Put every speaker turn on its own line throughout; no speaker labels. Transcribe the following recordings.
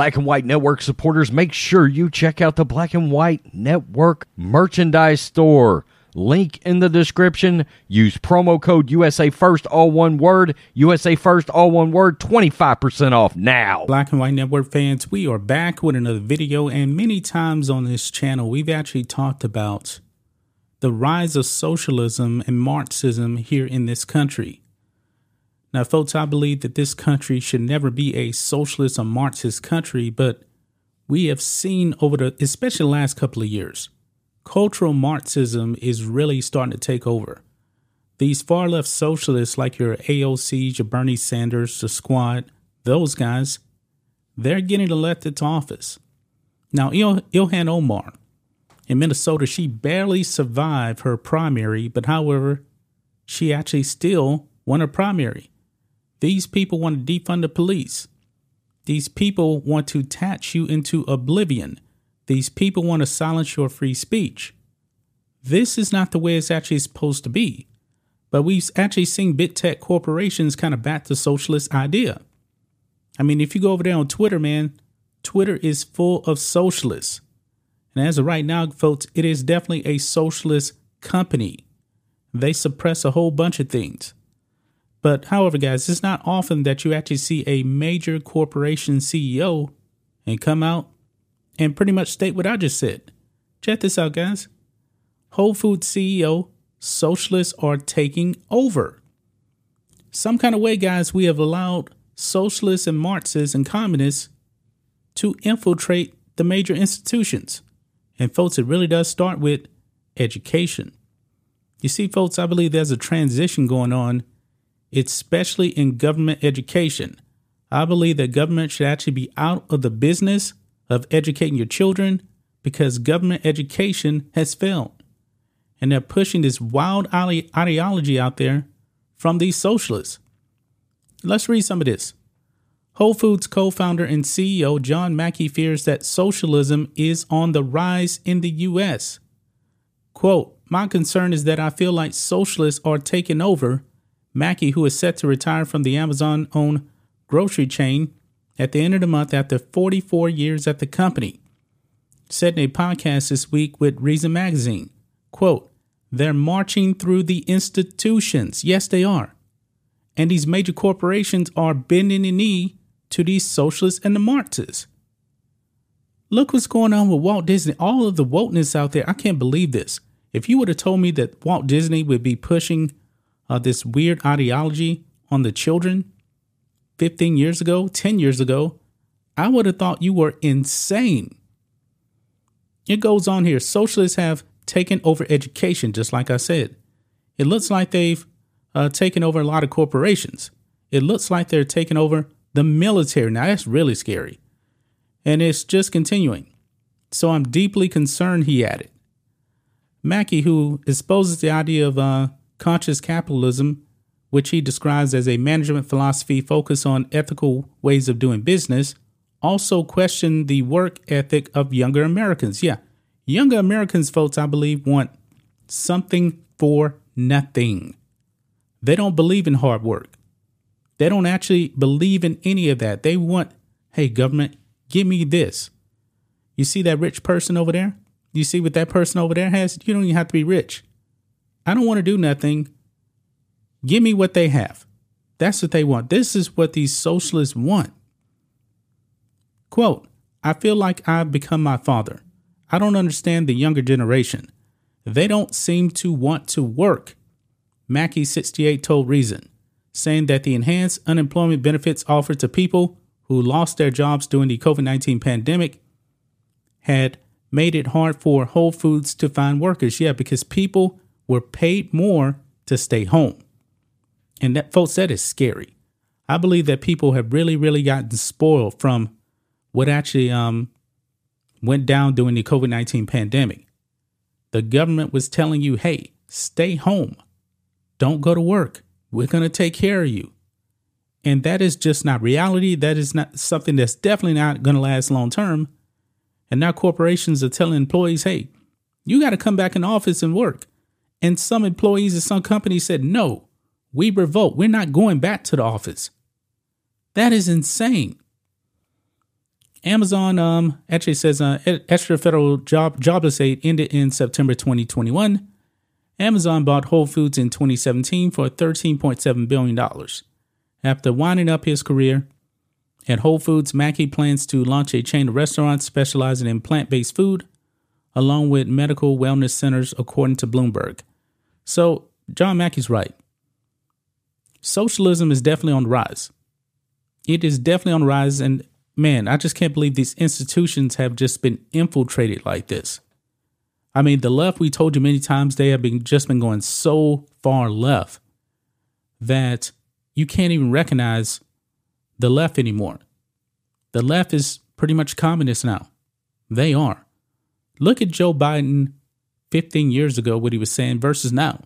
Black and White Network supporters, make sure you check out the Black and White Network merchandise store. Link in the description. Use promo code USA First, all one word. USA First, all one word. 25% off now.
Black and White Network fans, we are back with another video. And many times on this channel, we've actually talked about the rise of socialism and Marxism here in this country. Now, folks, I believe that this country should never be a socialist or Marxist country, but we have seen over the, especially the last couple of years, cultural Marxism is really starting to take over. These far left socialists, like your AOCs, your Bernie Sanders, the Squad, those guys, they're getting elected to office. Now, Il- Ilhan Omar in Minnesota, she barely survived her primary, but however, she actually still won her primary. These people want to defund the police. These people want to attach you into oblivion. These people want to silence your free speech. This is not the way it's actually supposed to be. But we've actually seen big tech corporations kind of back the socialist idea. I mean, if you go over there on Twitter, man, Twitter is full of socialists. And as of right now, folks, it is definitely a socialist company. They suppress a whole bunch of things. But however, guys, it's not often that you actually see a major corporation CEO and come out and pretty much state what I just said. Check this out, guys. Whole Foods CEO, socialists are taking over. Some kind of way, guys, we have allowed socialists and Marxists and communists to infiltrate the major institutions. And folks, it really does start with education. You see, folks, I believe there's a transition going on especially in government education. I believe that government should actually be out of the business of educating your children because government education has failed. And they're pushing this wild ideology out there from these socialists. Let's read some of this. Whole Foods co founder and CEO John Mackey fears that socialism is on the rise in the U.S. Quote, My concern is that I feel like socialists are taking over Mackey, who is set to retire from the Amazon owned grocery chain at the end of the month after 44 years at the company, said in a podcast this week with Reason Magazine, quote, they're marching through the institutions. Yes, they are. And these major corporations are bending the knee to these socialists and the Marxists. Look what's going on with Walt Disney. All of the wokeness out there. I can't believe this. If you would have told me that Walt Disney would be pushing uh, this weird ideology on the children 15 years ago, 10 years ago, I would have thought you were insane. It goes on here. Socialists have taken over education, just like I said. It looks like they've uh, taken over a lot of corporations. It looks like they're taking over the military. Now, that's really scary. And it's just continuing. So I'm deeply concerned, he added. Mackey, who exposes the idea of uh, conscious capitalism, which he describes as a management philosophy focused on ethical ways of doing business, also questioned the work ethic of younger Americans. Yeah, younger Americans, folks, I believe, want something for nothing. They don't believe in hard work. They don't actually believe in any of that. They want, hey, government, give me this. You see that rich person over there? You see what that person over there has? You don't even have to be rich. I don't want to do nothing. Give me what they have. That's what they want. This is what these socialists want. Quote, I feel like I've become my father. I don't understand the younger generation. They don't seem to want to work. Mackey 68 told Reason, saying that the enhanced unemployment benefits offered to people who lost their jobs during the COVID 19 pandemic had made it hard for Whole Foods to find workers. Yeah, because people were paid more to stay home. And that folks, that is scary. I believe that people have really, really gotten spoiled from what actually um, went down during the COVID 19 pandemic. The government was telling you, hey, stay home, don't go to work. We're going to take care of you. And that is just not reality. That is not something that's definitely not going to last long term. And now corporations are telling employees, hey, you got to come back in office and work. And some employees at some companies said, no, we revolt. We're not going back to the office. That is insane. Amazon um, actually says uh, extra federal job jobless aid ended in September 2021. Amazon bought Whole Foods in 2017 for $13.7 billion. After winding up his career at Whole Foods, Mackey plans to launch a chain of restaurants specializing in plant based food, along with medical wellness centers, according to Bloomberg. So, John Mackey's right. Socialism is definitely on the rise. It is definitely on the rise, and man, I just can't believe these institutions have just been infiltrated like this. I mean, the left, we told you many times, they have been just been going so far left that you can't even recognize the left anymore. The left is pretty much communist now. They are. Look at Joe Biden 15 years ago, what he was saying versus now.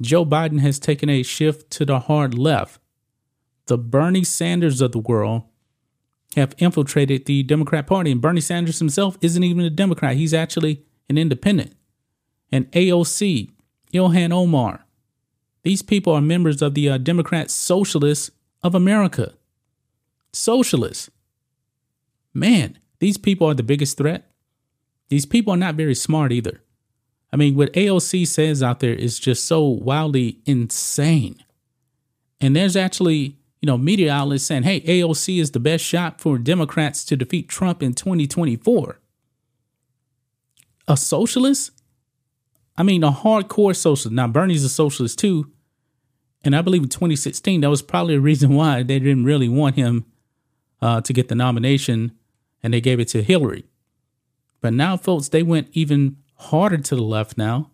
Joe Biden has taken a shift to the hard left. The Bernie Sanders of the world have infiltrated the Democrat Party. And Bernie Sanders himself isn't even a Democrat, he's actually an independent. And AOC, Ilhan Omar, these people are members of the uh, Democrat Socialists of America. Socialists. Man, these people are the biggest threat. These people are not very smart either. I mean, what AOC says out there is just so wildly insane. And there's actually you know, media outlets saying, hey, AOC is the best shot for Democrats to defeat Trump in 2024. A socialist? I mean, a hardcore socialist. Now, Bernie's a socialist too. And I believe in 2016, that was probably a reason why they didn't really want him uh, to get the nomination and they gave it to Hillary. But now, folks, they went even harder to the left now.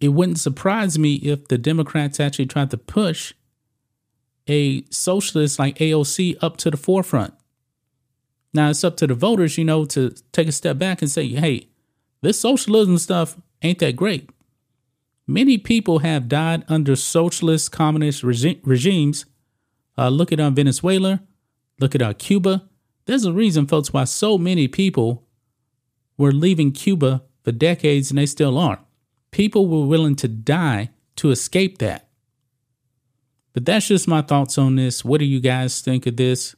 It wouldn't surprise me if the Democrats actually tried to push a socialist like AOC up to the forefront. Now it's up to the voters, you know, to take a step back and say, hey, this socialism stuff ain't that great. Many people have died under socialist communist regi- regimes. Uh, look at uh, Venezuela, look at uh, Cuba. There's a reason, folks, why so many people were leaving Cuba for decades and they still are. People were willing to die to escape that. But that's just my thoughts on this. What do you guys think of this?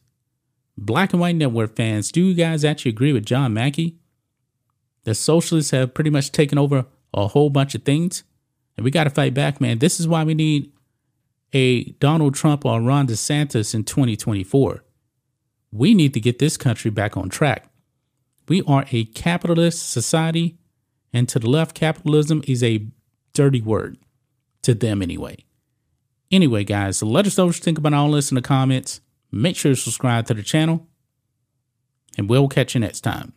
Black and White Network fans, do you guys actually agree with John Mackey? The socialists have pretty much taken over a whole bunch of things, and we got to fight back, man. This is why we need a Donald Trump or Ron DeSantis in 2024. We need to get this country back on track. We are a capitalist society, and to the left, capitalism is a dirty word to them anyway. Anyway, guys, let us know what you think about all this in the comments. Make sure to subscribe to the channel, and we'll catch you next time.